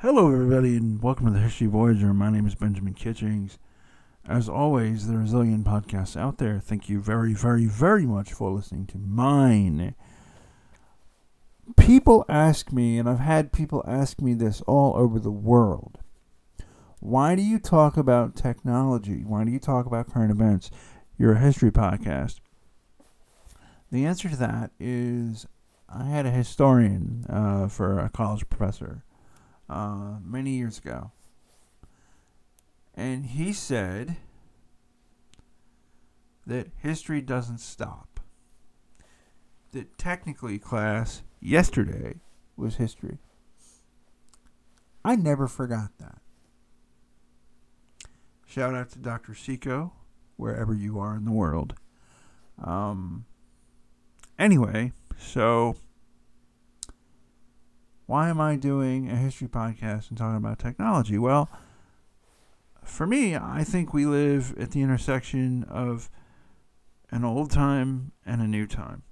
Hello, everybody, and welcome to the History Voyager. My name is Benjamin Kitchings. As always, there are a zillion podcasts out there. Thank you very, very, very much for listening to mine. People ask me, and I've had people ask me this all over the world why do you talk about technology? Why do you talk about current events? You're a history podcast. The answer to that is I had a historian uh, for a college professor uh, many years ago. And he said that history doesn't stop. That technically, class, yesterday was history. I never forgot that. Shout out to Dr. Seco, wherever you are in the world. Um, anyway, so why am I doing a history podcast and talking about technology? Well, for me, I think we live at the intersection of an old time and a new time.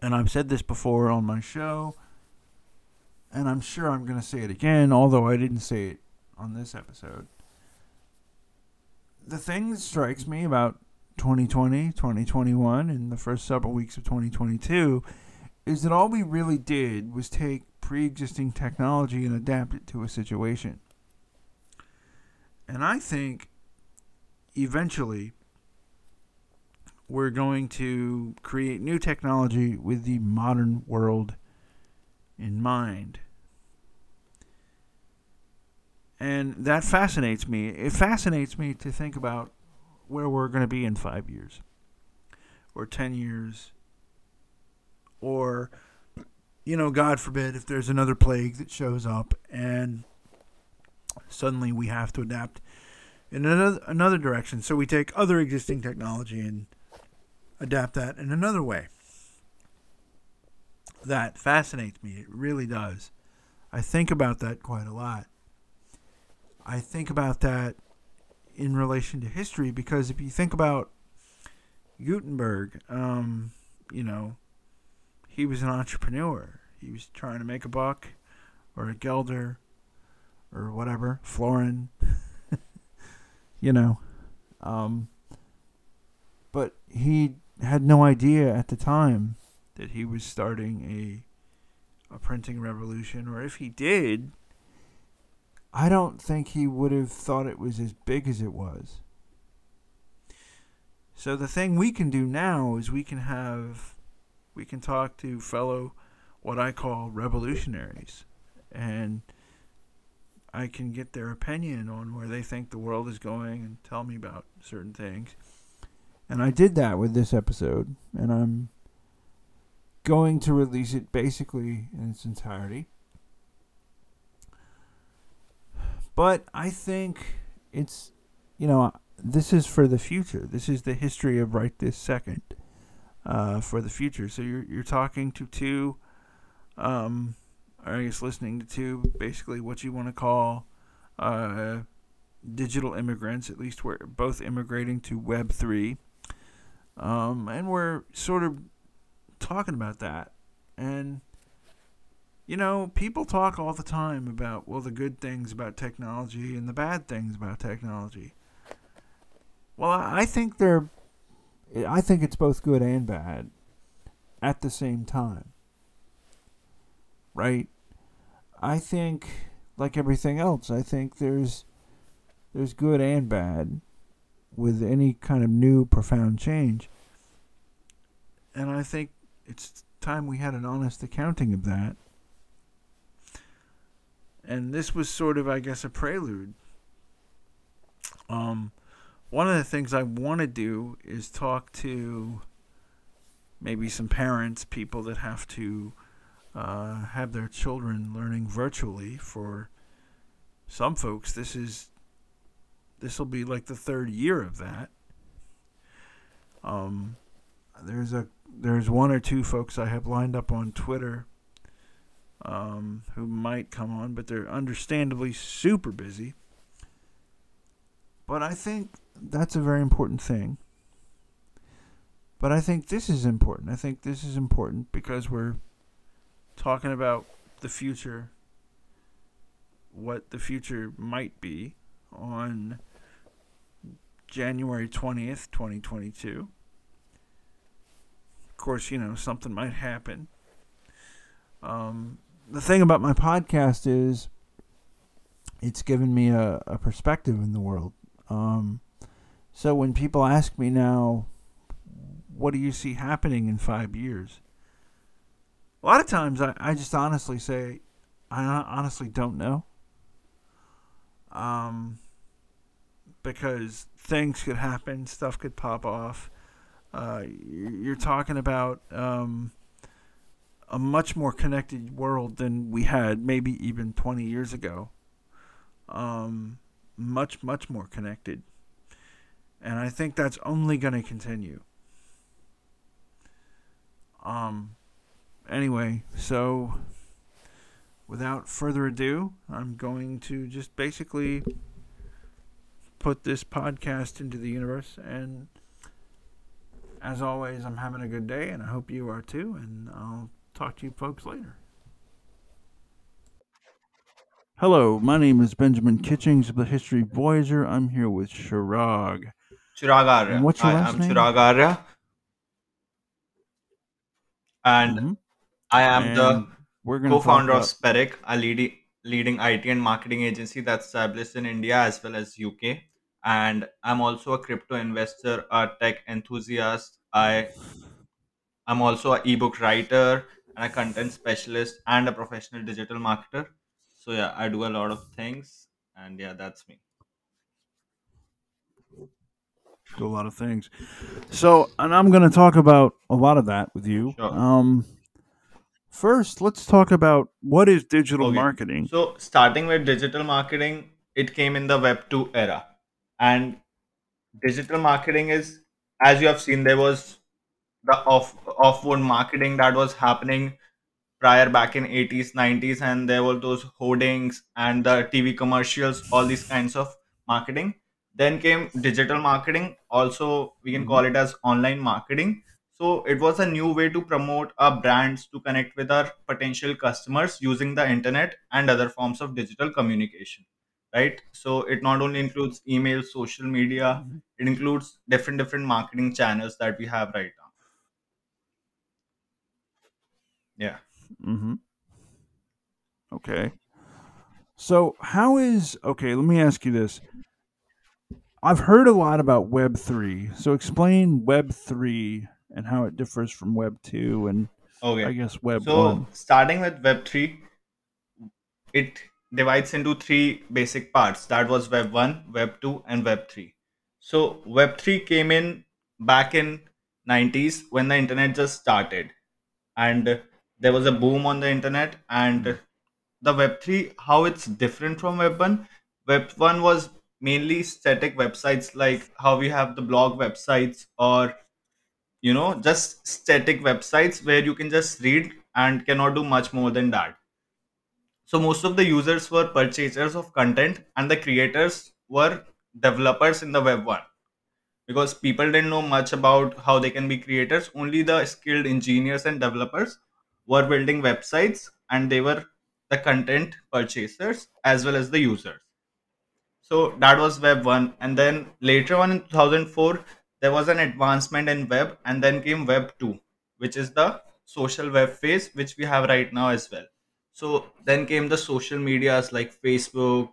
And I've said this before on my show, and I'm sure I'm going to say it again, although I didn't say it on this episode. The thing that strikes me about 2020, 2021, and the first several weeks of 2022 is that all we really did was take pre existing technology and adapt it to a situation. And I think eventually we're going to create new technology with the modern world in mind. And that fascinates me. It fascinates me to think about where we're going to be in five years or 10 years or you know god forbid if there's another plague that shows up and suddenly we have to adapt in another another direction. So we take other existing technology and adapt that in another way. That fascinates me. It really does. I think about that quite a lot. I think about that in relation to history because if you think about gutenberg um, you know he was an entrepreneur. He was trying to make a buck, or a Gelder, or whatever, Florin, you know. Um, but he had no idea at the time that he was starting a a printing revolution, or if he did, I don't think he would have thought it was as big as it was. So the thing we can do now is we can have we can talk to fellow what I call revolutionaries and I can get their opinion on where they think the world is going and tell me about certain things. And I did that with this episode and I'm going to release it basically in its entirety. But I think it's you know this is for the future. This is the history of right this second uh, for the future. So you're you're talking to two, um, or I guess listening to two, basically what you want to call uh, digital immigrants. At least we're both immigrating to Web three, um, and we're sort of talking about that. And you know, people talk all the time about well the good things about technology and the bad things about technology. Well, I think they're I think it's both good and bad at the same time. Right? I think like everything else, I think there's there's good and bad with any kind of new profound change. And I think it's time we had an honest accounting of that. And this was sort of I guess a prelude. Um one of the things I want to do is talk to maybe some parents, people that have to uh, have their children learning virtually. For some folks, this is this will be like the third year of that. Um, there's a there's one or two folks I have lined up on Twitter um, who might come on, but they're understandably super busy. But I think that's a very important thing. But I think this is important. I think this is important because we're talking about the future what the future might be on January 20th, 2022. Of course, you know, something might happen. Um, the thing about my podcast is it's given me a, a perspective in the world. Um, so when people ask me now, what do you see happening in five years? A lot of times I, I just honestly say, I honestly don't know. Um, because things could happen, stuff could pop off. Uh, you're talking about um, a much more connected world than we had maybe even 20 years ago. Um, much, much more connected. And I think that's only going to continue. Um, anyway, so without further ado, I'm going to just basically put this podcast into the universe. And as always, I'm having a good day, and I hope you are too. And I'll talk to you folks later. Hello, my name is Benjamin Kitchings of the History Voyager. I'm here with Chirag. Chirag Arya. And what's your I last am name? Chirag Arya. And Mhm. I am And the co-founder of Speric, a leading leading IT and marketing agency that's established in India as well as UK. And I'm also a crypto investor, a tech enthusiast. I I'm also an ebook writer and a content specialist and a professional digital marketer. So yeah, I do a lot of things, and yeah, that's me. do a lot of things. So, and I'm going to talk about a lot of that with you. Sure. Um, first, let's talk about what is digital Okay. marketing. So, starting with digital marketing, it came in the Web 2 era. And digital marketing is, as you have seen, there was the off offboard marketing that was happening prior back in 80s 90s and there were those hoardings and the tv commercials all these kinds of marketing. Then came digital marketing also we can call it as online marketing. So it was a new way to promote our brands to connect with our potential customers using the internet and other forms of digital communication right? So it not only includes email social media Mhm. it includes different different marketing channels that we have right now. Yeah Mm-hmm. Okay. So, how is okay? Let me ask you this. I've heard a lot about Web three. So, explain Web three and how it differs from Web two and okay I guess Web So, one. So starting with Web3, it divides into three basic parts. That was Web1, Web2, and Web3. So, Web3 came in back in 90s when the internet just started. And there was a boom on the internet and hmm. the Web3, how it's different from Web1. Web1 was mainly static websites like how we have the blog websites or you know just static websites where you can just read and cannot do much more than that. So most of the users were purchasers of content and the creators were developers in the web 1 because people didn't know much about how they can be creators only the skilled engineers and developers were building websites and they were the content purchasers as well as the users so that was Web 1. And then later on in 2004, there was an advancement in Web, and then came Web 2, which is the social web phase, which we have right now as well. So then came the social medias like Facebook,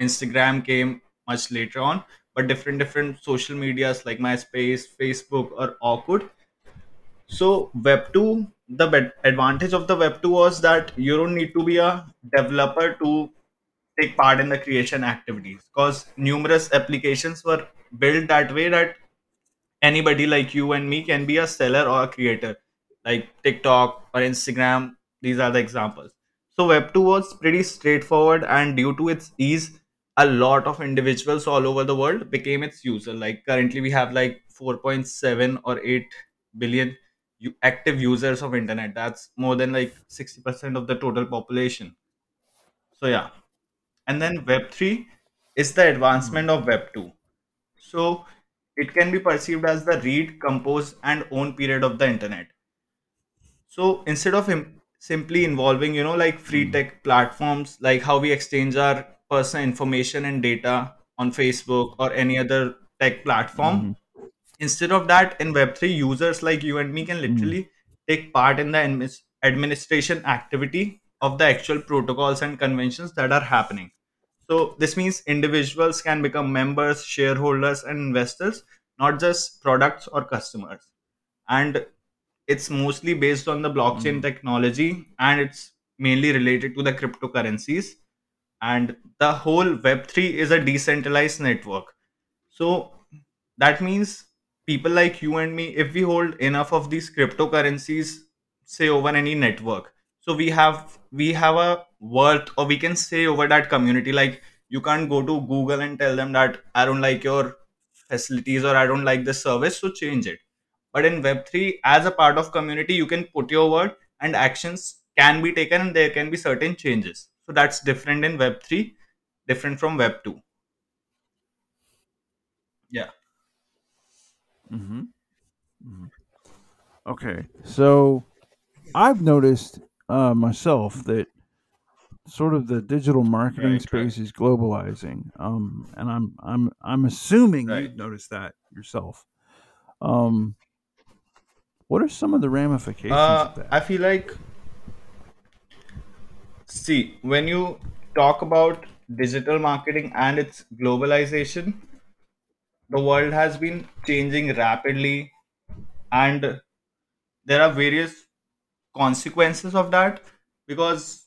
Instagram came much later on, but different different social medias like MySpace, Facebook, or Orkut. So Web 2, the advantage of the Web 2 was that you don't need to be a developer to take part in the creation activities because numerous applications were built that way that anybody like you and me can be a seller or a creator. Like tiktok or instagram these are the examples. So web 2 was pretty straightforward and due to its ease a lot of individuals all over the world became its user. Like currently we have like 4.7 or 8 billion active users of internet that's more than like 60% of the total population. So yeah. And then web 3 is the advancement of web 2 so it can be perceived as the read compose and own period of the internet. So instead of im- simply involving, you know, like free Mm, tech platforms, like how we exchange our personal information and data on Facebook or any other tech platform. mm-hmm, Instead of that, in Web3, users like you and me can mm, literally take part in the administration activity of the actual protocols and conventions that are happening. So, this means individuals can become members, shareholders, and investors, not just products or customers. And it's mostly based on the blockchain mm, technology and it's mainly related to the cryptocurrencies. And the whole Web3 is a decentralized network. So that means people like you and me, if we hold enough of these cryptocurrencies, say over any network, so we have we have a worth or we can say over that community. Like you can't go to Google and tell them that I don't like your facilities or I don't like the service, so change it. But in Web3, as a part of community, you can put your word and actions can be taken and there can be certain changes. So that's different in Web3, different from Web2. Yeah. Mm-hmm, mm-hmm. Okay, so I've noticed uh, myself that sort of the digital marketing Right, space is globalizing, um, and I'm I'm I'm assuming right. you've noticed that yourself. Um, what are some of the ramifications of Uh, that? I feel like, see, when you talk about digital marketing and its globalization, the world has been changing rapidly, and there are various consequences of that because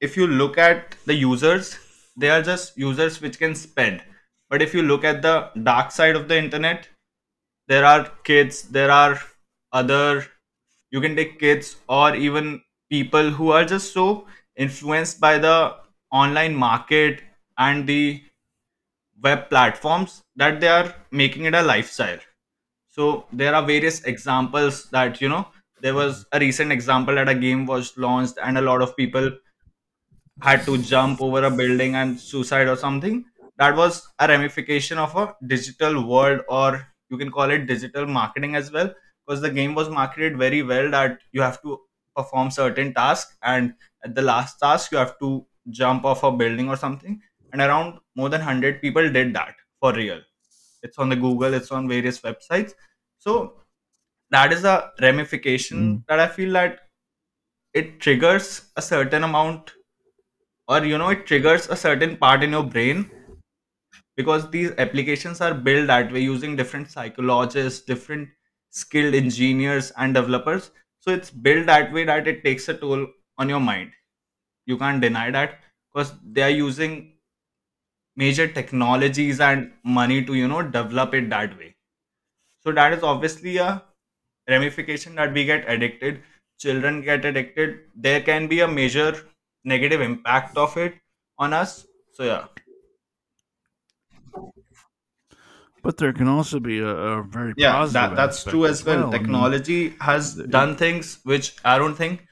if you look at the users, they are just users which can spend. But if you look at the dark side of the internet, there are kids, there are other you can take kids or even people who are just so influenced by the online market and the web platforms that they are making it a lifestyle. So there are various examples that you know there was a recent example that a game was launched and a lot of people had to jump over a building and suicide or something. That was a ramification of a digital world or you can call it digital marketing as well because the game was marketed very well that you have to perform certain tasks and at the last task you have to jump off a building or something and around more than 100 people did that for real. It's on the google it's on various websites. So that is a ramification Mm, that i feel that it triggers a certain amount or you know it triggers a certain part in your brain because these applications are built that way using different psychologists different skilled engineers and developers. So it's built that way that it takes a toll on your mind. You can't deny that because they are using major technologies and money to you know develop it that way so that is obviously a ramification that we get addicted children get addicted there can be a major negative impact of it on us so yeah but there can also be a, a very Yeah, that that's true as well. well. I mean, Technology has done things which I don't think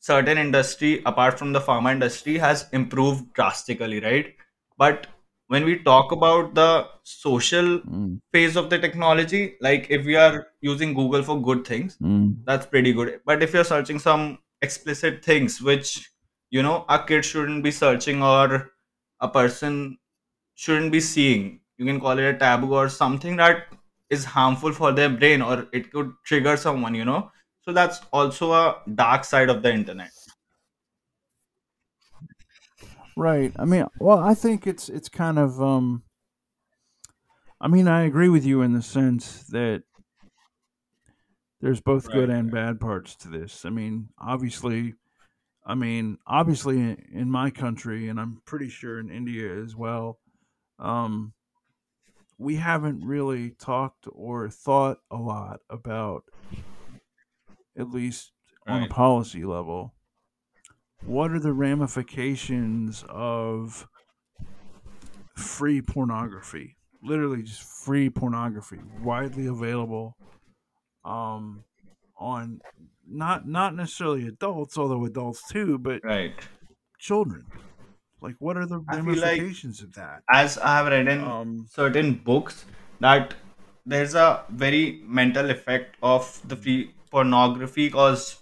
certain industry apart from the pharma industry has improved drastically, right? But when we talk about the social mm, phase of the technology, like if we are using Google for good things, mm, that's pretty good. But if you're searching some explicit things which you know a kid shouldn't be searching or a person shouldn't be seeing. You can call it a taboo or something that is harmful for their brain or it could trigger someone, you know. So that's also a dark side of the internet. Right. I mean, well, I think it's it's kind of um. I mean, I agree with you in the sense that there's both good and bad parts to this. I mean, obviously, I mean, obviously in, my country, and I'm pretty sure in India as well, um, we haven't really talked or thought a lot about, at least on a policy level, what are the ramifications of free pornography? Literally, just free pornography, widely available, um, on not not necessarily adults, although adults too, but right. children. Like, what are the I feel like ramifications of that? as I have read in Um, certain books that there's a very mental effect of the free pornography because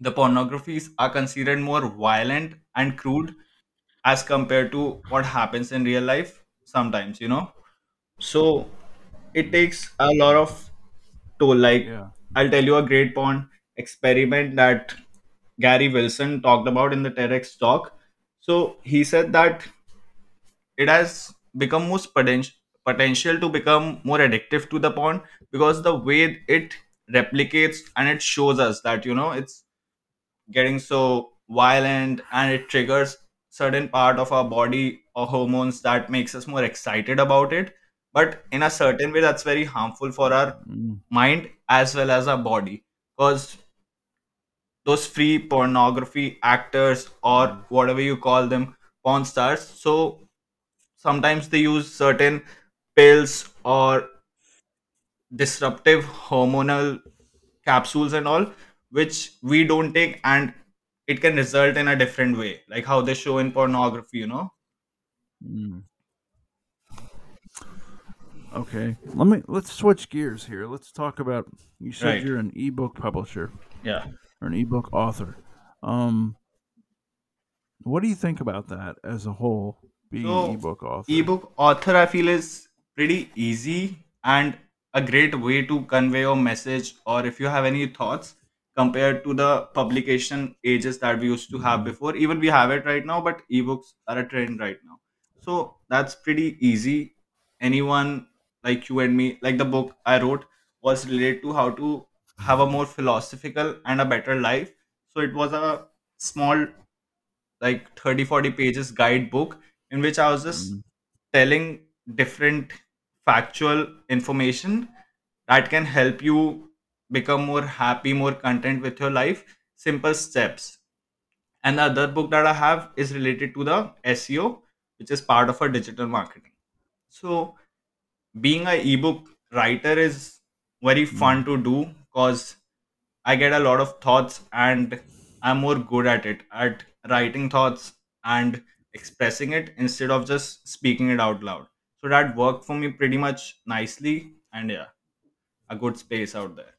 the pornographies are considered more violent and crude as compared to what happens in real life sometimes you know? So it takes a lot of toll. Like Yeah. i'll tell you a great porn experiment that gary wilson talked about in the tedx talk. So he said that it has become most potential potential to become more addictive to the porn because the way it replicates and it shows us that you know it's getting so violent and it triggers certain part of our body or hormones that makes us more excited about it. But in a certain way that's very harmful for our Mm, mind as well as our body. Because those free pornography actors or whatever you call them porn stars so sometimes they use certain pills or disruptive hormonal capsules and all which we don't take and it can result in a different way like how they show in pornography you know mm. Okay. Let me let's switch gears here. Let's talk about you said right you're an ebook publisher yeah or an ebook author. Um what do you think about that as a whole being an ebook author? ebook author i feel is pretty easy and a great way to convey your message or if you have any thoughts compared to the publication ages that we used to have Mhm. before. Even we have it right now but ebooks are a trend right now. So that's pretty easy. Anyone like you and me like the book i wrote was related to how to have a more philosophical and a better life. So it was a small like 30 40 pages guidebook in which i was just Mm, telling different factual information that can help you become more happy more content with your life simple steps and the other book that i have is related to the seo which is part of our digital marketing so being a ebook writer is very fun mm. to do because I get a lot of thoughts and I'm more good at it, at writing thoughts and expressing it instead of just speaking it out loud. So that worked for me pretty much nicely and yeah, a good space out there.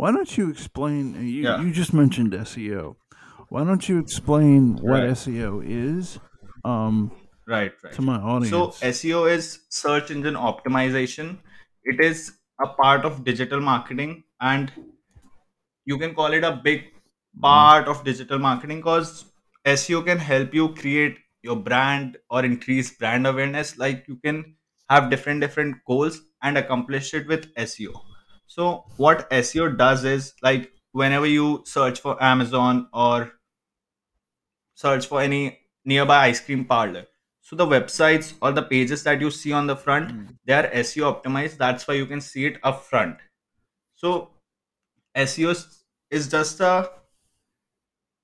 Why don't you explain uh, you Yeah, you just mentioned SEO. Why don't you explain what right, SEO is um right, right. to my audience. So? SEO is search engine optimization. It is a part of digital marketing and you can call it a big part of digital marketing because SEO can help you create your brand or increase brand awareness. Like you can have different different goals and accomplish it with SEO. So what SEO does is like whenever you search for Amazon or search for any nearby ice cream parlor. So the websites or the pages that you see on the front, mm, they are SEO optimized. That's why you can see it up front. So SEO is just a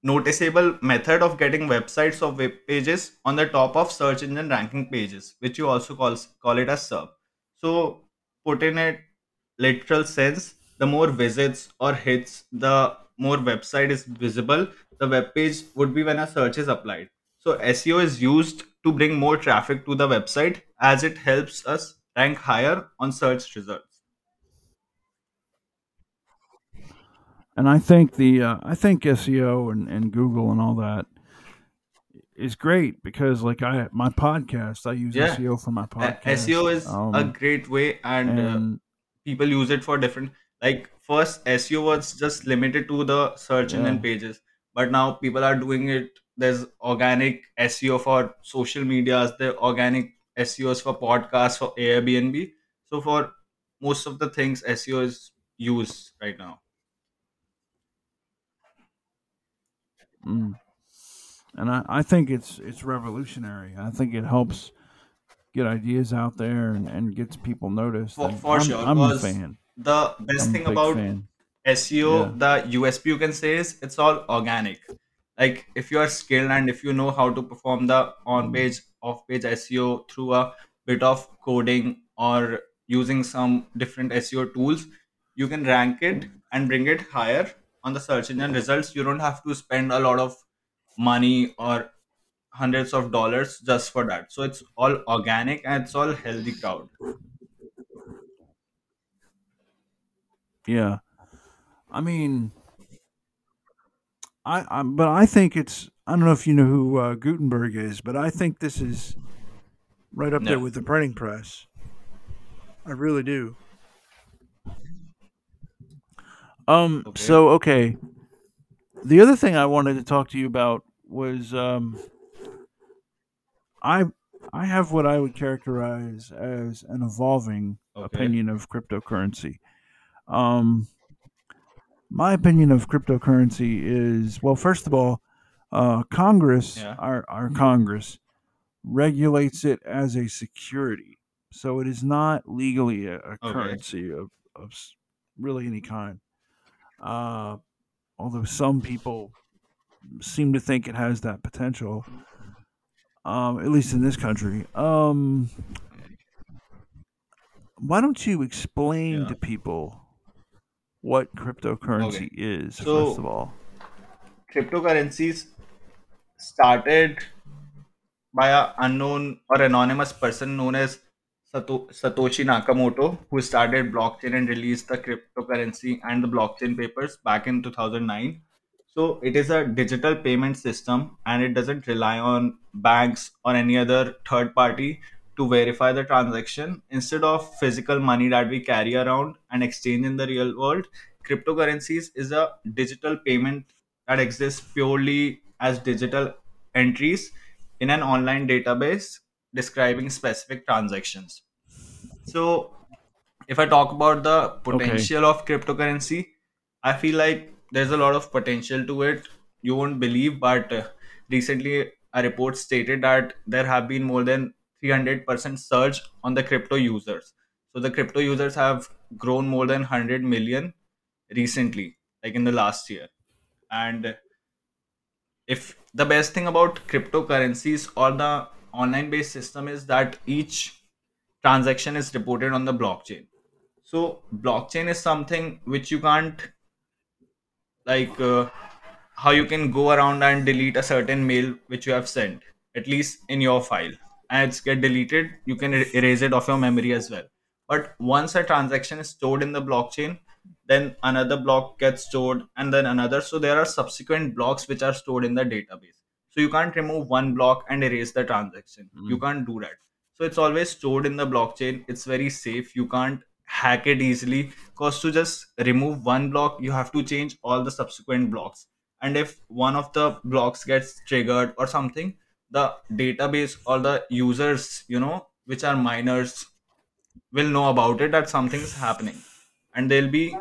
noticeable method of getting websites or web pages on the top of search engine ranking pages, which you also call, call it as SERP. So, put in a literal sense, the more visits or hits, the more website is visible. The web page would be when a search is applied. So, SEO is used to bring more traffic to the website as it helps us rank higher on search results. And I think the uh, I think SEO and, and Google and all that is great because like I my podcast I use Yeah, SEO for my uh, SEO podcast. is a Um great way and uh, and people use it for different like first SEO was just limited to the search engine pages but now people are doing it there's organic SEO for social medias the organic SEOs for podcasts for Airbnb so for most of the things SEO is used right now Mm. And I, I think it's it's revolutionary. I think it helps get ideas out there and, and gets people noticed for, for I'm sure I'm a fan. the best I'm thing about fan. SEO, Yeah. the USP you can say is it's all organic. Like if you are skilled and if you know how to perform the on Mm. page, off page SEO through a bit of coding or using some different SEO tools, you can rank it and bring it higher on the search engine results. You don't have to spend a lot of money or hundreds of dollars just for that. So it's all organic and it's all healthy crowd. Yeah. I mean, I, I but I think it's I don't know if you know who uh, Gutenberg is, but I think this is right up there with the printing press. I really do. Um. Okay. So okay, the other thing I wanted to talk to you about was um, I I have what I would characterize as an evolving Okay. opinion of cryptocurrency. Um, my opinion of cryptocurrency is well, first of all, uh, Congress, Yeah. our our Congress, regulates it as a security, so it is not legally a, a Okay. currency of, of really any kind. Uh, although some people seem to think it has that potential, um, at least in this country. Um, why don't you explain Yeah. to people what cryptocurrency Okay. is, first of all? cryptocurrencies started by an unknown or anonymous person known as Satoshi Nakamoto, who started blockchain and released the cryptocurrency and the blockchain papers back in 2009. So it is a digital payment system and it doesn't rely on banks or any other third party to verify the transaction. Instead of physical money that we carry around and exchange in the real world, cryptocurrencies is a digital payment that exists purely as digital entries in an online database describing specific transactions. So, if I talk about the Okay. potential of cryptocurrency, I feel like there's a lot of potential to it. You won't believe, but uh, recently a report stated that there have been more than 300% surge on the crypto users. So, the crypto users have grown more than 100 million recently, like in the last year. And if the best thing about cryptocurrencies or the online based system is that each transaction is reported on the blockchain so blockchain is something which you can't like uh, how you can go around and delete a certain mail which you have sent at least in your file. And it's get deleted you can er- erase it off your memory as well. But once a transaction is stored in the blockchain then another block gets stored and then another. So there are subsequent blocks which are stored in the database. So you can't remove one block and erase the transaction. You Mm. can't do that. So it's always stored in the blockchain. It's very safe. You can't hack it easily. Because to just remove one block you have to change all the subsequent blocks. And if one of the blocks gets triggered or something the database or the users you know which are miners will know about it that something is happening. And they'll be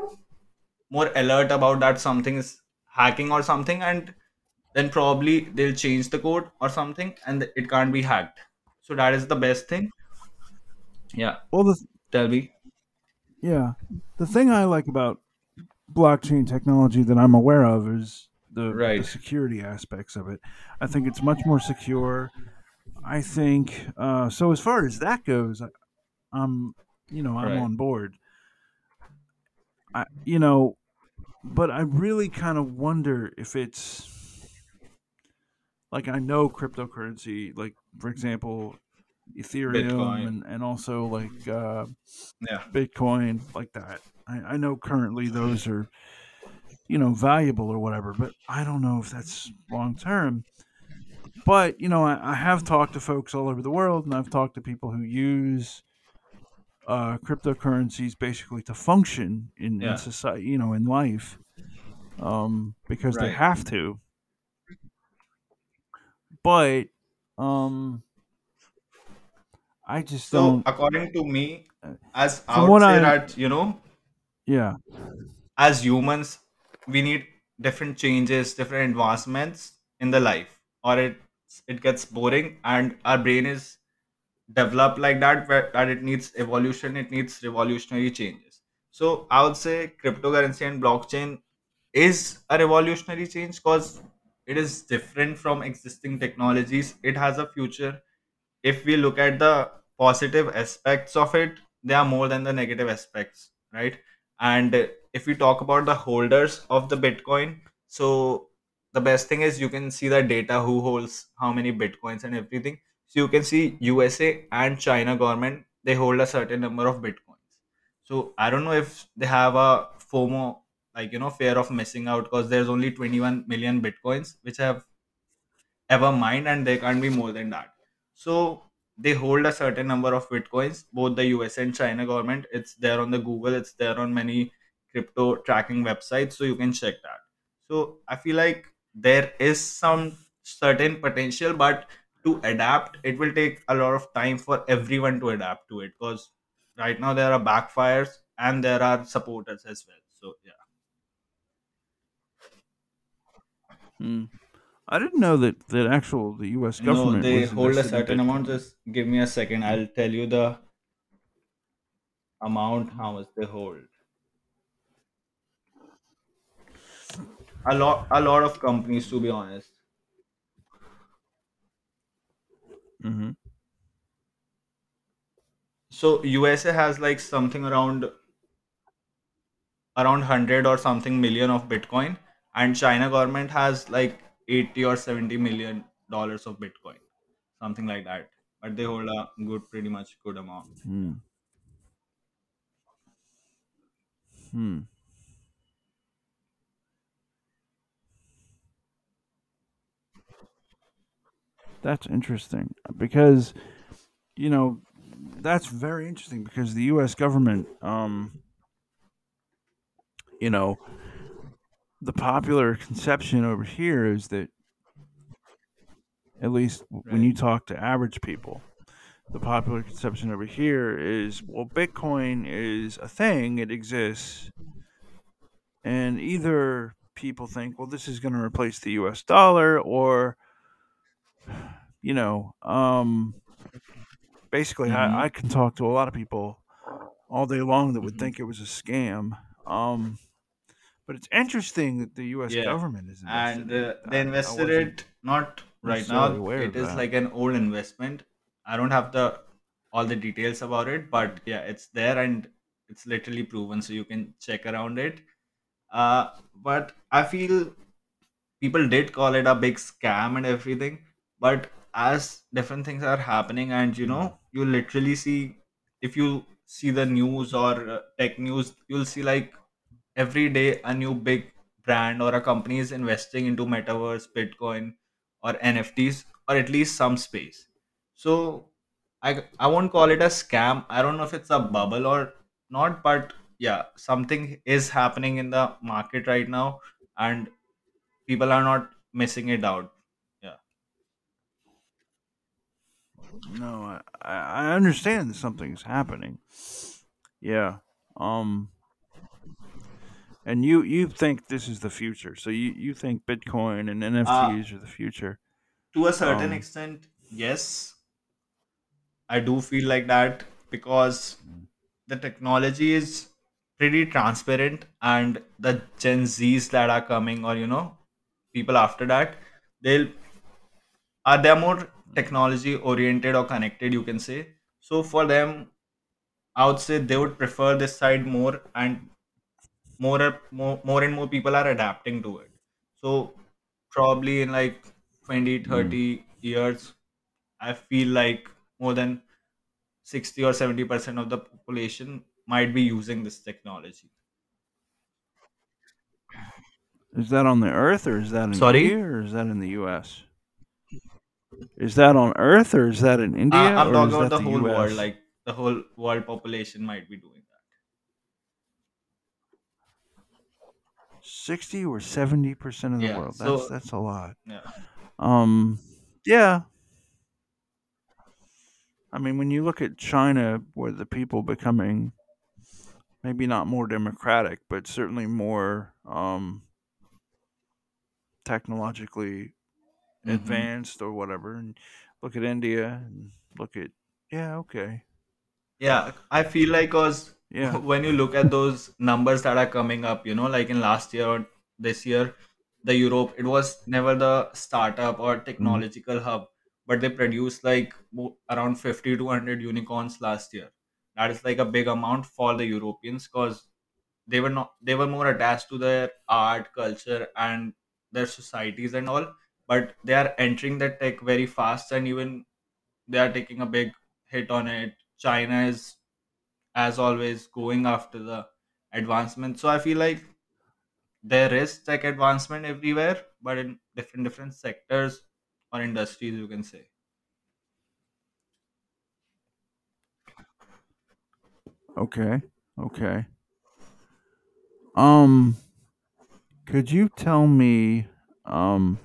more alert about that something is hacking or something and then probably they'll change the code or something and it can't be hacked. So that is the best thing. Yeah. Well, the tell me yeah, the thing I like about blockchain technology that I'm aware of is the the security aspects of it. I think it's much more secure. I think uh, so. As far as that goes, I- I'm you know I'm right on board. I you know, but I really kind of wonder if it's like I know cryptocurrency, like for example, Ethereum bitcoin and and also like uh, yeah Bitcoin, like that. I, I know currently those are you know valuable or whatever, but I don't know if that's long term. But you know, I, I have talked to folks all over the world, and I've talked to people who use uh, cryptocurrencies basically to function in in society, you know, in life, um, because they have to. But um, I just so don't. according to me uh, as i From say I, that you know yeah, as humans we need different changes different advancements in the life or it it gets boring and our brain is developed like that where that it needs evolution it needs revolutionary changes so i would say cryptocurrency and blockchain is a revolutionary change because it is different from existing technologies it has a future if we look at the positive aspects of it, they are more than the negative aspects, right? And if we talk about the holders of the Bitcoin, so the best thing is you can see the data who holds how many Bitcoins and everything. So you can see USA and China government they hold a certain number of Bitcoins. So I don't know if they have a FOMO, like you know, fear of missing out, because there's only 21 million bitcoins which have ever mined, and there can't be more than that. So they hold a certain number of bitcoins. Both the US and China government. It's there on the Google. It's there on many crypto tracking websites, so you can check that. So I feel like there is some certain potential, but to adapt, it will take a lot of time for everyone to adapt to it because right now there are backfires and there are supporters as well. So yeah. Hmm. I didn't know that that actual the U.S. government. No, they was hold a certain amount. Just give me a second. I'll tell you the amount how much they hold. A lot, a lot of companies, to be honest. hmm So USA has like something around around 100 or something million of bitcoin and china government has like 80 or 70 million dollars of bitcoin something like that but they hold a good pretty much good amount Hmm. Hmm. That's interesting because you know that's very interesting because the U.S. government, um, you know, the popular conception over here is that at least when you talk to average people, the popular conception over here is well, Bitcoin is a thing; it exists, and either people think, well, this is going to replace the U.S. dollar, or you know, um, basically, mm-hmm, I, I can talk to a lot of people all day long that would mm-hmm. think it was a scam. Um, but it's interesting that the U.S. yeah government is invested and uh, they invested it not right now aware it that. like an old investment i don't have the all the details about it but yeah it's there and it's literally proven so you can check around it uh, but i feel people did call it a big scam and everything but as different things are happening and you know you literally see if you see the news or uh, tech news you'll see like every day a new big brand or a company is investing into metaverse bitcoin or nfts or at least some space so i i won't call it a scam i don't know if it's a bubble or not but yeah something is happening in the market right now and people are not missing it out yeah No, I, I understand something's happening. Yeah. Um, and you you think this is the future. So you you think Bitcoin and uh NFTs are the future. to a certain Um, extent yes i do feel like that because the technology is pretty transparent and the gen z's that are coming or you know people after that they'll are they more technology oriented or connected you can say so for them i would say they would prefer this side more and more and- more, more and more people are adapting to it so probably in like 20 mm. 30 years i feel like more than 60 or 70 percent of the population might be using this technology Is that on the Earth or is that in India sorry or is that in the U.S.? Is that on Earth or is that in uh, India i'm talking about the the whole world like the whole world population might be doing Sixty or seventy percent of the yeah world. That's so that's a lot. yeah Um, yeah. I mean, when you look at China, where the people becoming maybe not more democratic, but certainly more um, technologically hmm advanced or whatever, and look at India and look at yeah, okay, Yeah, I feel like cause yeah, when you look at those numbers that are coming up, you know, like in last year or this year, the Europe, it was never the startup or mm, technological hub, but they produced like around 50 to 100 unicorns last year. That is like a big amount for the Europeans because they were not they were more attached to their art, culture, and their societies and all. But they are entering the tech very fast, and even they are taking a big hit on it. China is as always going after the advancement. So I feel like there is tech advancement everywhere, but in different different sectors or industries, you can say. Okay. Okay. Um could you tell me um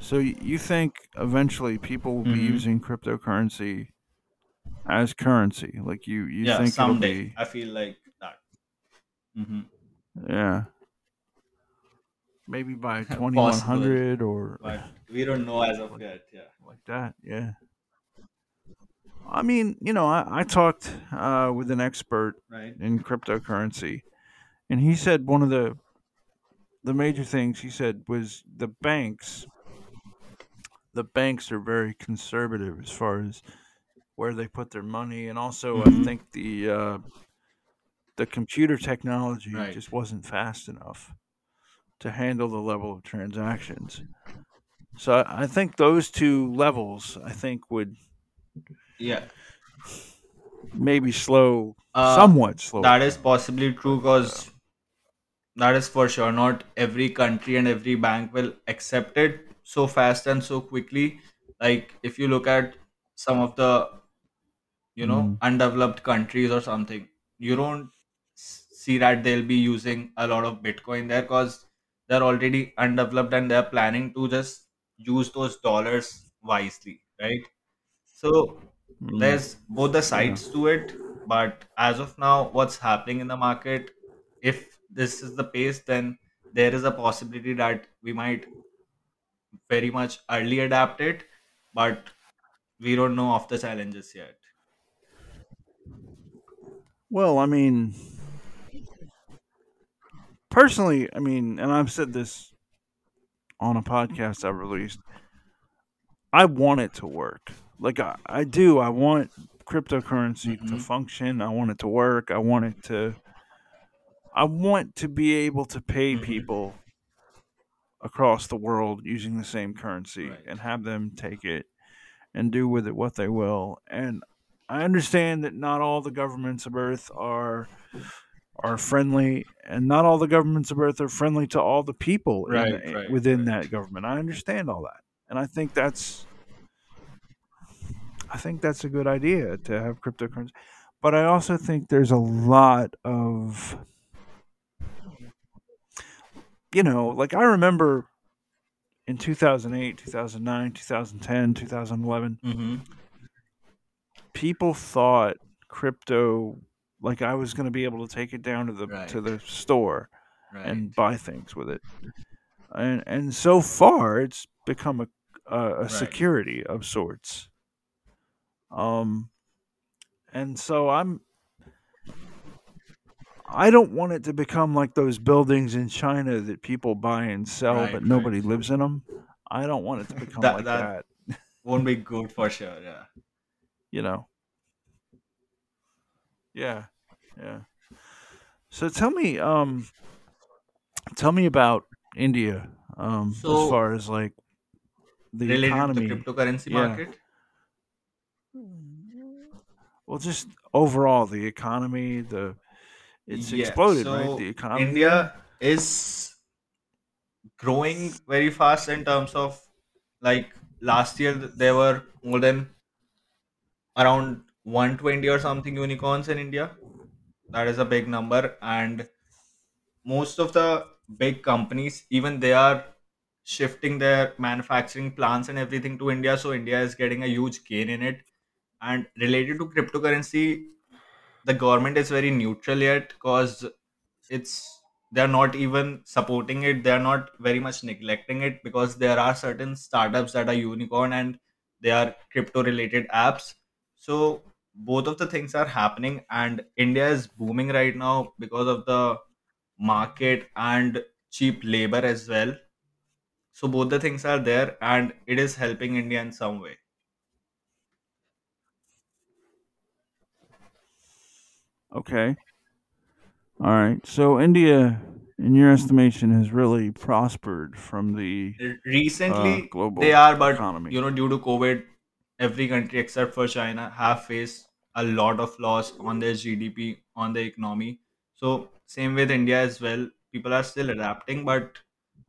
so you think eventually people will be hmm using cryptocurrency as currency? Like you you Yeah, think someday be I feel like that. hmm yeah, maybe by 2100 or but we don't know as of like yet. Yeah. like that. Yeah. I mean, you know, I, I talked uh, with an expert Right. in cryptocurrency, and he said one of the the major things he said was the banks. The banks are very conservative as far as where they put their money, and also I hmm think the uh, the computer technology Right. just wasn't fast enough to handle the level of transactions. So I I think those two levels, I think, would Yeah. maybe slow, Uh, somewhat slow that is possibly true because that is for sure. Not every country and every bank will accept it so fast and so quickly. Like if you look at some of the you know mm, undeveloped countries or something. You don't see that they'll be using a lot of bitcoin there because they're already undeveloped and they're planning to just use those dollars wisely right? So mm, there's both the yeah. sides to it but as of now what's happening in the market if this is the pace then there is a possibility that we might very much early adapt it but we don't know of the challenges yet Well, I mean, personally, I mean, and I've said this on a podcast I've released. I want it to work. Like I, I do. I want cryptocurrency to hmm function. I want it to work. I want it to. I want to be able to pay hmm people across the world using the same currency right and have them take it and do with it what they will. And I understand that not all the governments of Earth are are friendly, and not all the governments of Earth are friendly to all the people in Right, the, right, within right. that government. I understand all that, and I think that's I think that's a good idea to have cryptocurrency. But I also think there's a lot of you know, like I remember in 2008, 2009, 2010, 2011, Mm-hmm. People thought crypto like I was going to be able to take it down to the to the store right, and buy things with it. And and so far it's become a a, a right. security of sorts. Um and so I'm I don't want it to become like those buildings in China that people buy and sell Right, but right. nobody lives in them. I don't want it to become That like that that, won't be good for sure. Yeah. You know. Yeah. Yeah. So tell me um tell me about India um as far as like the to the economy. cryptocurrency Yeah. market. Well, just overall the economy, the it's Yeah. exploded, right? The economy. India is growing very fast in terms of like last year th- there were more than around 120 or something unicorns in India. That is a big number. And most of the big companies even they are shifting their manufacturing plants and everything to india. So india is getting a huge gain in it. And related to cryptocurrency the government is very neutral yet because it's they're not even supporting it. They're not very much neglecting it because there are certain startups that are unicorn and they are crypto related apps so both of the things are happening and india is booming right now because of the market and cheap labor as well. So both the things are there and it is helping India in some way. Okay. All right. So India, in your estimation, has really prospered from the R- uh, Recently they global are, but economy. you know, due to COVID, every country except for China have faced a lot of loss on their GDP, on their economy. So same with India as well. People are still adapting, but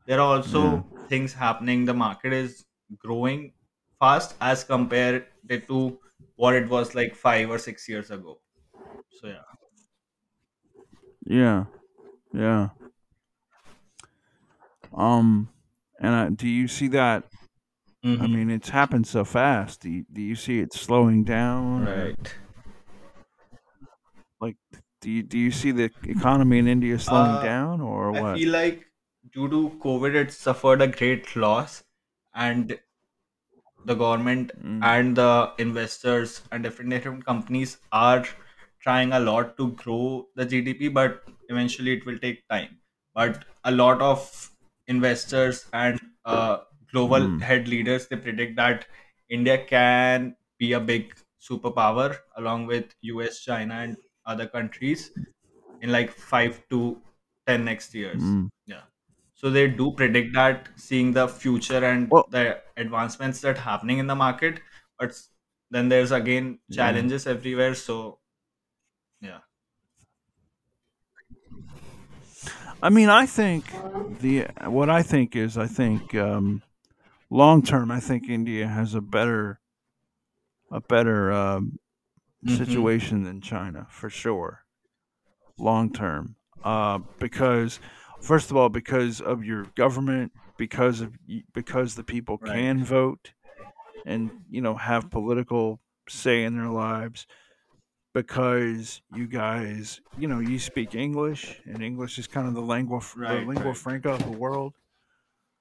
there are Yeah. also things happening. The market is growing fast as compared to what it was like five or six years ago. So yeah. Yeah. Yeah. Um and uh, do you see that I hmm mean it's happened so fast. Do you, do you see it slowing down Right. like do you do you see the economy in India slowing Uh, down or what? I feel like due to COVID, it suffered a great loss, and the government Mm, and the investors and different different companies are trying a lot to grow the GDP, but eventually it will take time. But a lot of investors and uh, global mm, head leaders they predict that India can be a big superpower along with US, China, and other countries in like five to ten next years. mm. Yeah. So they do predict that seeing the future and Well, the advancements that happening in the market, but then there's again yeah. challenges everywhere. So yeah. I mean, I think the what I think is I think um long term I think India has a better a better um Mm-hmm. situation than China for sure. long term. Uh, because first of all, because of your government, because of because the people Right. can vote and you know have political say in their lives. Because you guys, you know, you speak English, and English is kind of the lingua the lingua Right. franca of the world.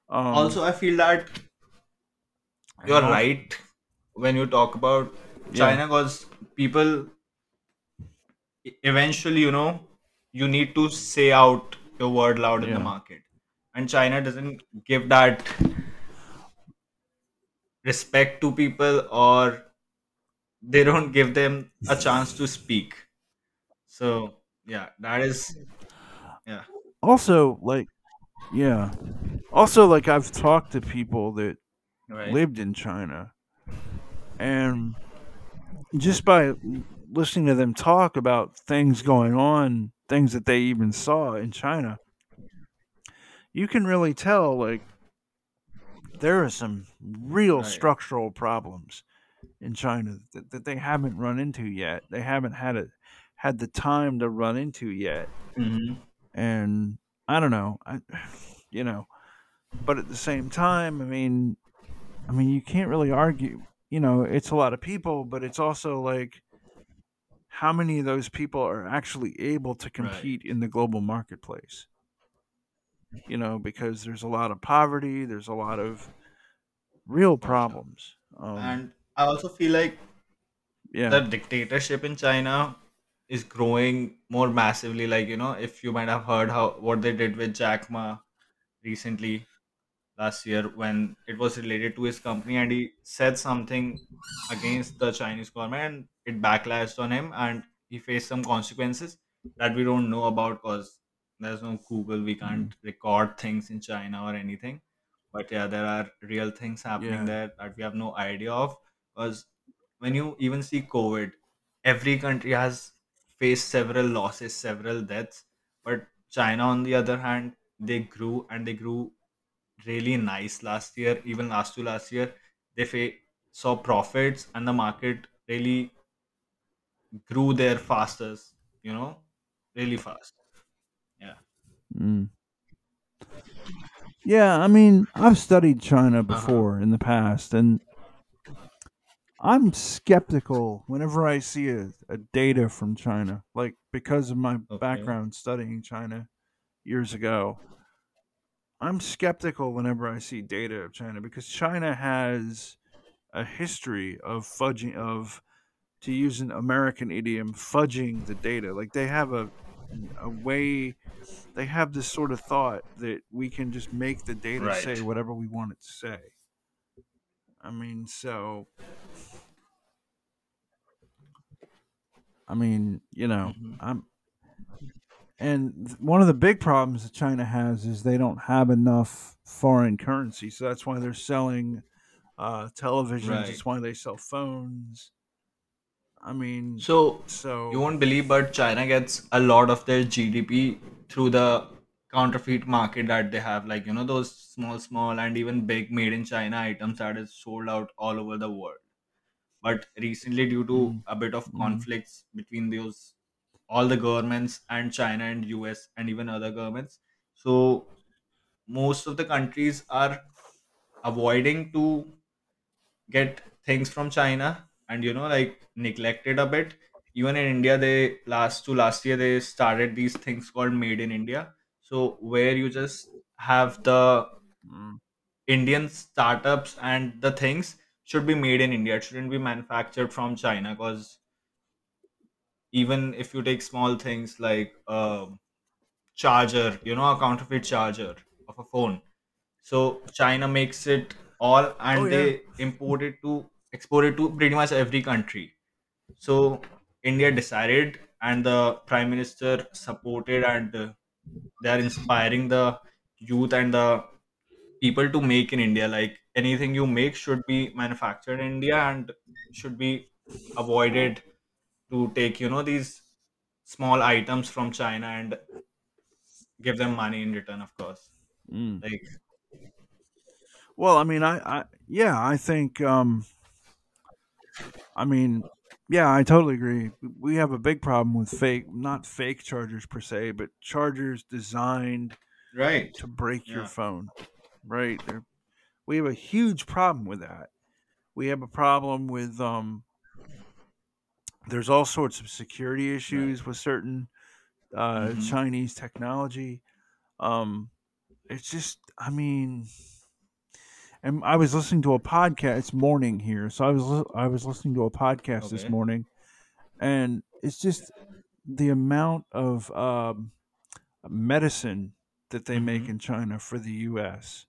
Um, Also, I feel that you're right when you talk about China, because people e- eventually, you know, you need to say out your word loud in the market, and China doesn't give that respect to people or they don't give them a chance to speak. So yeah that is yeah. Also, like, yeah. Also, like, I've talked to people that right. lived in China, and just by listening to them talk about things going on, things that they even saw in China, you can really tell like there are some real right. structural problems in China that, that they haven't run into yet. They haven't had it had the time to run into yet. hmm And I don't know, I you know, but at the same time, I mean, I mean you can't really argue, you know, it's a lot of people, but it's also like how many of those people are actually able to right. compete in the global marketplace? You know because there's a lot of poverty there's a lot of real problems. Um and i also feel like the dictatorship in china is growing more massively. Like you know if you might have heard how what they did with jack ma recently last year when it was related to his company and he said something against the Chinese government and it backlashed on him and he faced some consequences that we don't know about because there's no Google, we mm, can't record things in China or anything. But yeah, there are real things happening yeah there that we have no idea of because when you even see COVID, every country has faced several losses, several deaths. But China, on the other hand, they grew and they grew really nice last year, even last to last year. They fa- saw profits and the market really grew their fastest, you know, really fast. Yeah. mm. yeah i mean i've studied china Uh huh. before in the past and i'm skeptical whenever i see a, a data from china like because of my Okay. background studying china years ago i'm skeptical whenever i see data of china because china has a history of fudging of to use an American idiom, fudging the data. Like they have a a way they have this sort of thought that we can just make the data say whatever we want it to say. I mean, so I mean, you know, hmm I'm and one of the big problems that China has is they don't have enough foreign currency. So that's why they're selling uh, televisions. Right. It's why they sell phones. I mean, So so you won't believe, but China gets a lot of their GDP through the counterfeit market that they have. Like, you know, those small, small and even big made in China items that is sold out all over the world. But recently, due to mm, a bit of mm, conflicts between those all the governments and China and US and even other governments, so most of the countries are avoiding to get things from China and you know like neglected a bit. Even in India, they last to last year they started these things called Made in India. So where you just have the mm, Indian startups and the things should be made in India. It shouldn't be manufactured from China because even if you take small things like a charger, you know, a counterfeit charger of a phone. So China makes it all oh and yeah, they import it to export it to pretty much every country So India decided, and the prime minister supported, and they are inspiring the youth and the people to make in India. Like anything you make should be manufactured in India and should be avoided to take you know these small items from China and give them money in return. Of course, mm. like Well, I mean, I, I yeah, I think, um, I mean, yeah, I totally agree. We have a big problem with fake, not fake chargers per se, but chargers designed right, to break your phone. Right? We have a huge problem with that. We have a problem with um. There's all sorts of security right, issues with certain uh, mm-hmm. Chinese technology. Um, it's just, I mean, and I was listening to a podcast. It's morning here, so I was I was listening to a podcast this morning, and it's just the amount of um, medicine that they make mm-hmm. in China for the U.S.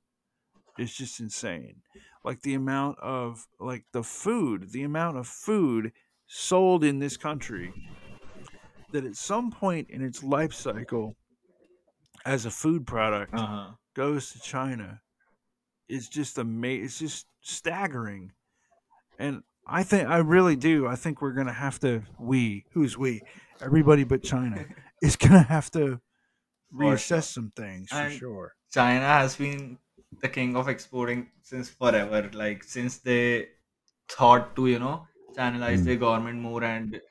is just insane. Like the amount of like the food, the amount of food sold in this country that at some point in its life cycle as a food product huh, goes to China is just amazing. It's just staggering. And I think I really do. I think we're gonna have to we who's we everybody but China is gonna have to reassess some things for And sure. China has been the king of exporting since forever. Like since they thought to, you know, channelize Mm. their government more and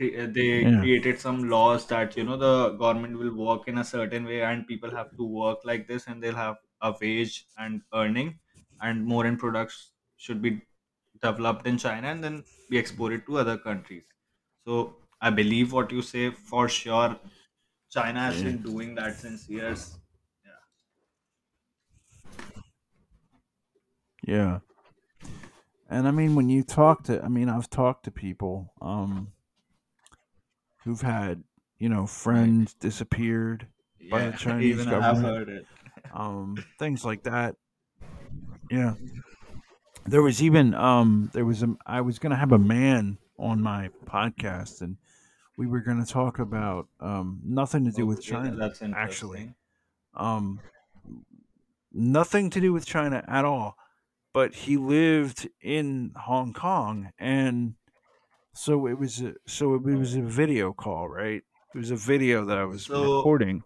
uh, they Yeah. created some laws that, you know, the government will work in a certain way and people have to work like this and they'll have a wage and earning and more end products should be developed in China and then be exported to other countries. So I believe what you say for sure. China has Yeah. been doing that since years. Yeah. Yeah. And I mean when you talk to I mean I've talked to people um who've had, you know, friends disappeared by the Chinese even I have government, heard it. um things like that. Yeah. There was even um there was a I was going to have a man on my podcast and we were going to talk about um nothing to do with Okay, tha- China that's actually. Um nothing to do with China at all, but he lived in Hong Kong and so it was a, so it was a video call, right? It was a video that I was so recording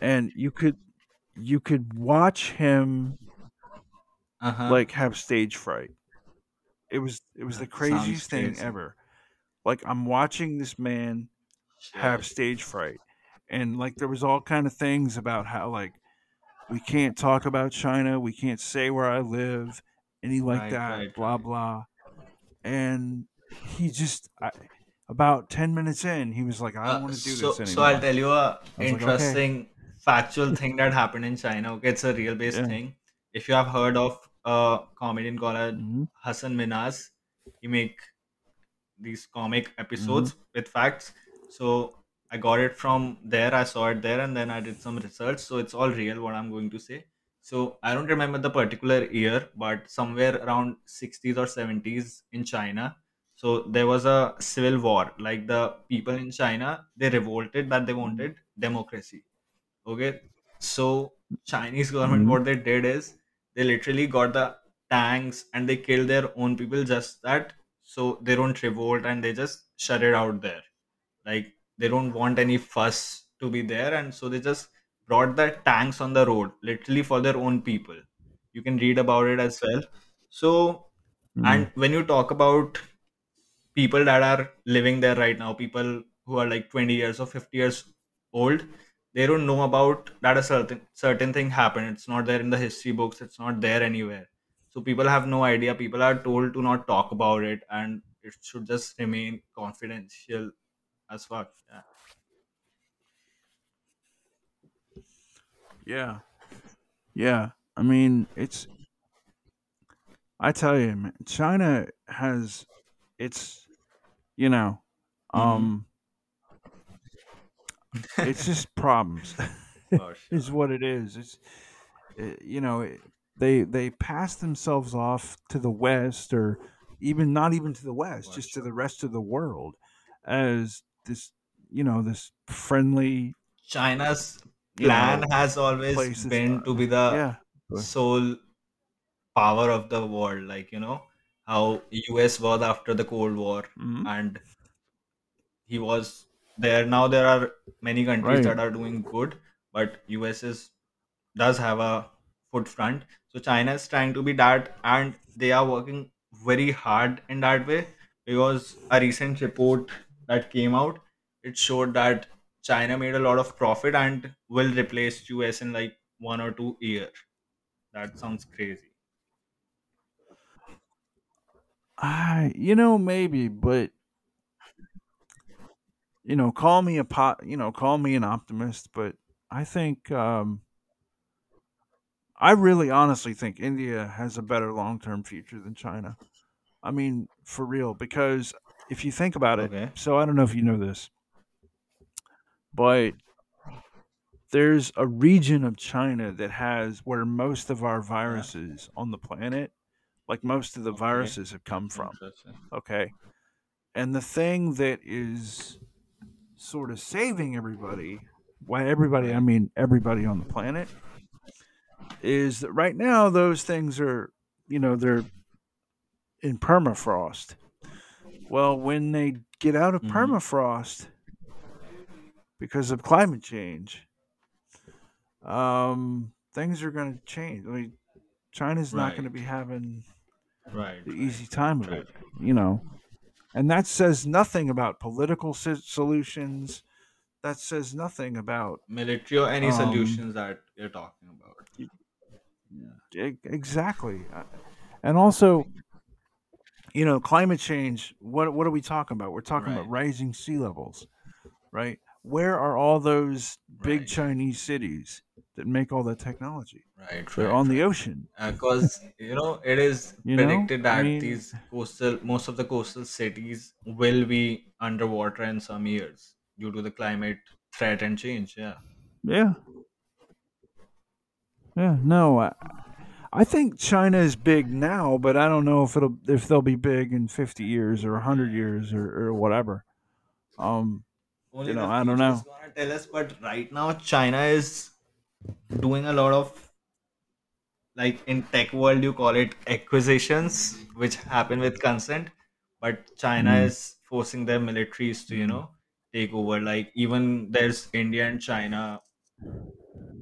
and you could you could watch him uh huh, like have stage fright. It was it was the that sounds craziest thing ever. Like I'm watching this man have stage fright and like there was all kind of things about how like we can't talk about China, we can't say where I live, any like Right, that, right, blah right. blah. And he just I, about 10 minutes in, he was like I don't Uh, want to do this anymore. so I'll tell you a I was like, "Okay." interesting factual thing that happened in China. Okay, it's a real based Yeah. thing. If you have heard of a comedian called Mhm. Hasan Minhaj, he make these comic episodes with facts. So I got it from there. I saw it there, and then I did some research. So it's all real what I'm going to say. So I don't remember the particular year, but somewhere around 60s or 70s in China. So there was a civil war. Like the people in China, they revolted that they Mhm. wanted democracy. Okay, so Chinese government Mhm. what they did is they literally got the tanks and they killed their own people just that so they don't revolt and they just shut it out there like they don't want any fuss to be there. And so they just brought the tanks on the road literally for their own people. You can read about it as well. So Mm. and when you talk about people that are living there right now people who are like 20 years or 50 years old they don't know about that a certain certain thing happened. It's not there in the history books. It's not there anywhere. So people have no idea. People are told to not talk about it and it should just remain confidential as fuck yeah Yeah. Yeah. I mean, it's I tell you, man, China has it's you know, hmm um it's just problems for is what it is. It's uh, you know, it, they they pass themselves off to the west or even not even to the west, for just to the rest of the world as this you know, this friendly, china's you plan know, has always been uh, to be the yeah. Sole power of the world like you know how us was after the cold war mhm, and he was there now there are many countries right. that are doing good but us is does have a foot front so china is trying to be that and they are working very hard in that way because a recent report that came out it showed that china made a lot of profit and will replace us in like one or two year that sounds crazy I you know maybe, but you know, call me a pot, you know, call me an optimist, but I think um I really honestly think India has a better long-term future than China. I mean, for real because if you think about it, okay so I don't know if you know this, but there's a region of China that has where most of our viruses on the planet, like most of the okay viruses have come from. Okay. And the thing that is sort of saving everybody, why everybody, I mean everybody on the planet, is that right now those things are, you know, they're in permafrost. Well, when they get out of mm-hmm. permafrost because of climate change, um, things are going to change. I mean, China's not going to be having right the right easy time of right it, you know. And that says nothing about political solutions. That says nothing about military or any um solutions that you're talking about. Yeah. exactly. Uh, And also, you know, climate change, what what are we talking about? We're talking about rising sea levels, right? Where are all those big Right. Chinese cities that make all that technology? Right. They're Right. on the ocean, uh, Because you know it is you know? predicted I that mean, these coastal, most of the coastal cities will be underwater in some years due to the climate threat and change. Yeah. yeah. Yeah, no. I, I think China is big now, but I don't know if it'll if they'll be big in 50 years or 100 years or, or whatever. Um, you know, I don't know. gonna tell us. But right now, China is doing a lot of like in tech world you call it acquisitions which happen with consent but china Mm, is forcing their militaries to you know take over like even there's india and china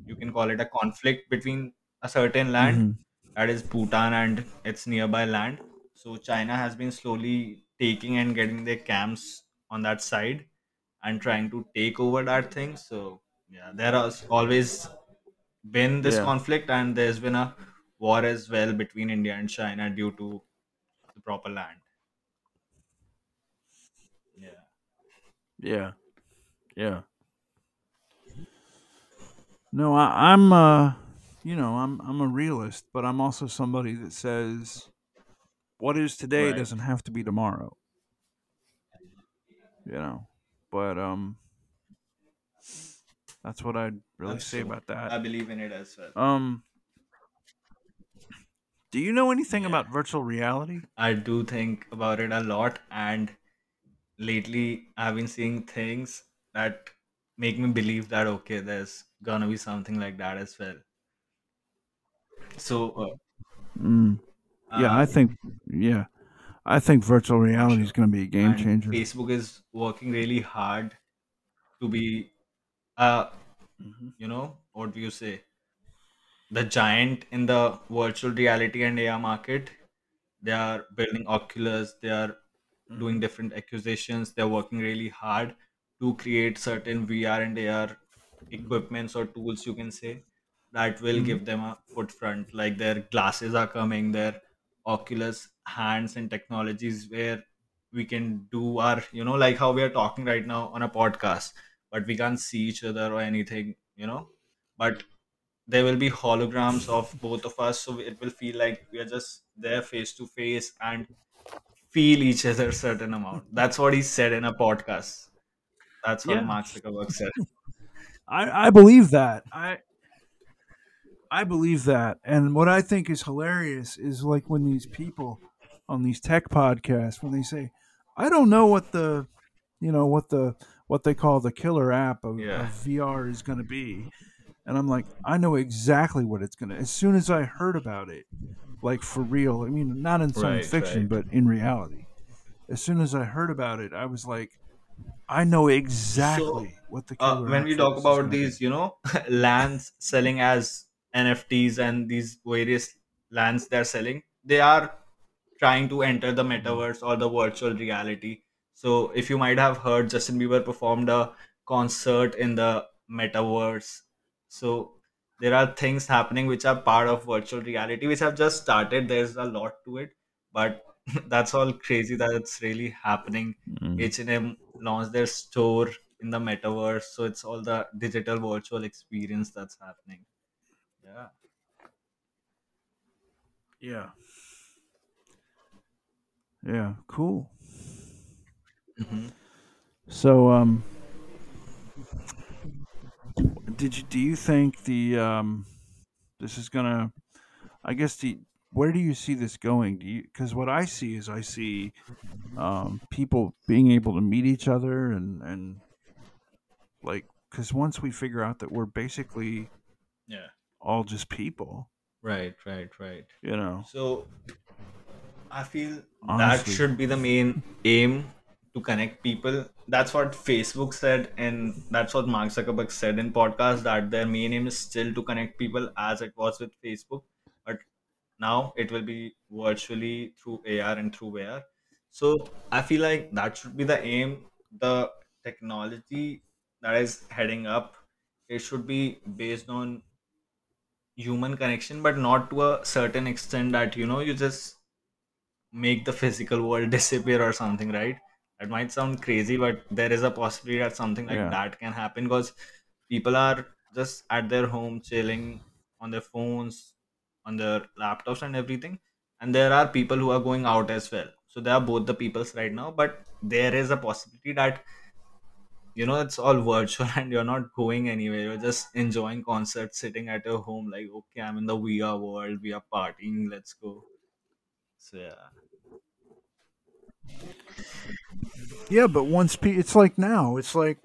you can call it a conflict between a certain land mhm. that is bhutan and its nearby land so china has been slowly taking and getting their camps on that side and trying to take over that thing so yeah there has always been this Yeah. conflict and there's been a war as well between India and China due to the proper land. Yeah. Yeah. Yeah. No, I, I'm uh you know, I'm I'm a realist, but I'm also somebody that says what is today Right. doesn't have to be tomorrow, you know. But um that's what I'd really That's say about that. I believe in it as well. Um do you know anything Yeah. about virtual reality? I do think about it a lot and lately I've been seeing things that make me believe that okay, there's gonna be something like that as well. So Mm, yeah, uh, I think yeah. I think virtual reality is going to be a game changer. Facebook is working really hard to be, uh, hmm you know, what do you say, the giant in the virtual reality and AR market. They are building Oculus. They are doing different acquisitions. They're working really hard to create certain VR and AR equipments or tools, you can say, that will hmm give them a foot front. Like their glasses are coming, their Oculus hands and technologies where we can do our, you know, like how we are talking right now on a podcast, but we can't see each other or anything, you know. But there will be holograms of both of us, so it will feel like we are just there face to face and feel each other certain amount. That's what he said in a podcast. That's what Yeah, Mark Zuckerberg said. I, I believe that. I I believe that. And what I think is hilarious is like when these people on these tech podcasts when they say, "I don't know what the you know what the what they call the killer app of, Yeah. of VR is going to be," and I'm like, I know exactly what it's going to. As soon as I heard about it, like for real. I mean, not in science Right, fiction, right. but in reality. As soon as I heard about it, I was like, I know So, exactly what the uh, when we talk about going be. these, you know, lands selling as NFTs and these various lands they're selling, they are trying to enter the metaverse or the virtual reality. So, if you might have heard, Justin Bieber performed a concert in the metaverse. So, there are things happening which are part of virtual reality, which have just started. There's a lot to it, but that's all crazy that it's really happening. Mm. H&M launched their store in the metaverse, so it's all the digital virtual experience that's happening. Yeah. Yeah. Yeah. Cool. hmm So, um, did you do you think the um this is gonna? I guess the where do you see this going? Do you because what I see is I see um people being able to meet each other and and like because once we figure out that we're basically Yeah. All just people, Right, right, right. you know, So I feel that should be the main aim to connect people. That's what Facebook said, and that's what Mark Zuckerberg said in podcast that their main aim is still to connect people as it was with Facebook, but now it will be virtually through AR and through VR. So I feel like that should be the aim. The technology that is heading up, it should be based on human connection, but not to a certain extent that you know you just make the physical world disappear or something, right? That might sound crazy, but there is a possibility that something like yeah, that can happen because people are just at their home chilling on their phones, on their laptops, and everything. And there are people who are going out as well. So there are both the peoples right now, but there is a possibility that you know it's all virtual and you're not going anywhere. You're just enjoying concerts, sitting at your home, like okay, I'm in the VR world, we are partying, let's go. So yeah, yeah. But once pe- it's like now, it's like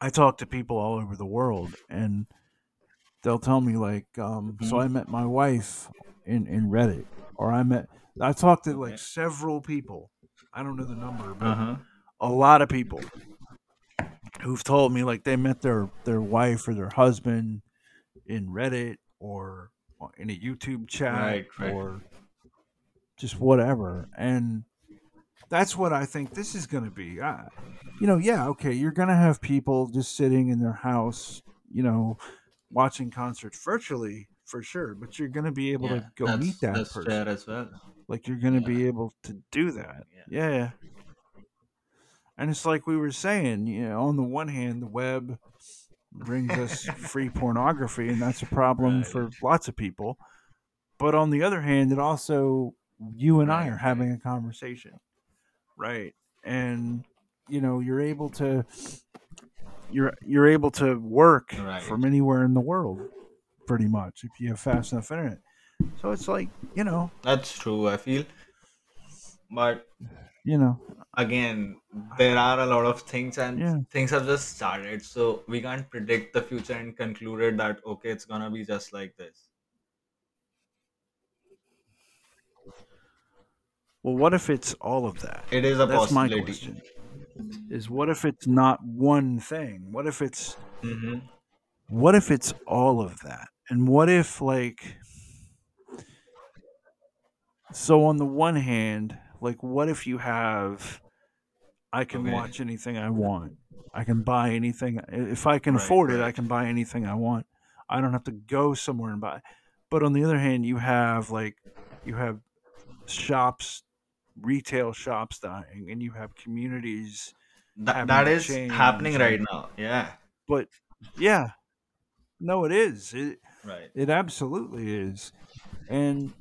I talk to people all over the world, and they'll tell me like, um, so I met my wife in in Reddit, or I met I talked to like okay. several people. I don't know the number, but huh. A lot of people who've told me like they met their their wife or their husband in Reddit or in a YouTube chat Right, right. or just whatever, and that's what I think this is going to be. I, you know, yeah, okay, you're going to have people just sitting in their house, you know, watching concerts virtually for sure, but you're going to be able to Yeah, go meet that person. as well. Like you're going to Yeah, be able to do that. yeah. Yeah. And it's like we were saying, you know, on the one hand, the web brings us free pornography, and that's a problem right, for lots of people. But on the other hand, it also, you and I are having a conversation, right? And, you know, you're able to you're you're able to work right. from anywhere in the world pretty much if you have fast enough internet. So it's like, you know, That's true. I feel, but you know, again, there are a lot of things, and yeah. things have just started, so we can't predict the future and concluded that okay, it's gonna be just like this. Well, what if it's all of that? It is a That's my question. Is what if it's not one thing? What if it's hmm what if it's all of that? And what if like so on the one hand, like what if you have I can Okay. watch anything I want. I can buy anything if I can Right, afford it, I can buy anything I want. I don't have to go somewhere and buy. But on the other hand, you have like you have shops, retail shops dying and you have communities That, that is change happening right now. Yeah. but yeah, no it is. It Right. it absolutely is. And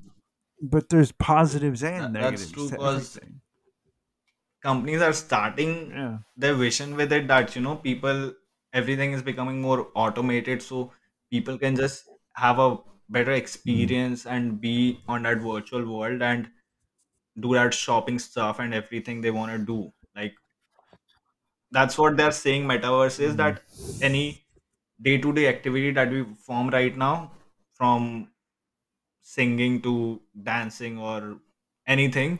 but there's positives and That, that's negatives true to because everything. companies are starting Yeah. their vision with it that you know people everything is becoming more automated so people can just have a better Mm. experience and be on that virtual world and do that shopping stuff and everything they want to do like that's what they're saying metaverse is Mm. that any day-to-day activity that we form right now from singing to dancing or anything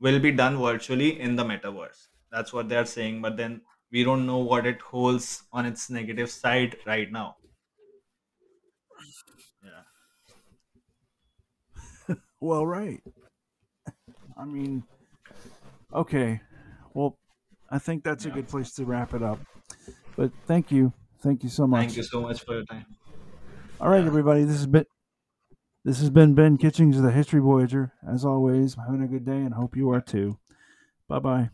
will be done virtually in the metaverse that's what they're saying but then we don't know what it holds on its negative side right now yeah Well, right. I mean, okay. Well, I think that's a good place to wrap it up. But thank you. Thank you so much. thank you so much for your time All right, yeah everybody. This has been this has been Ben Kitchings of the History Voyager. As always, I'm having a good day and hope you are too. Bye bye.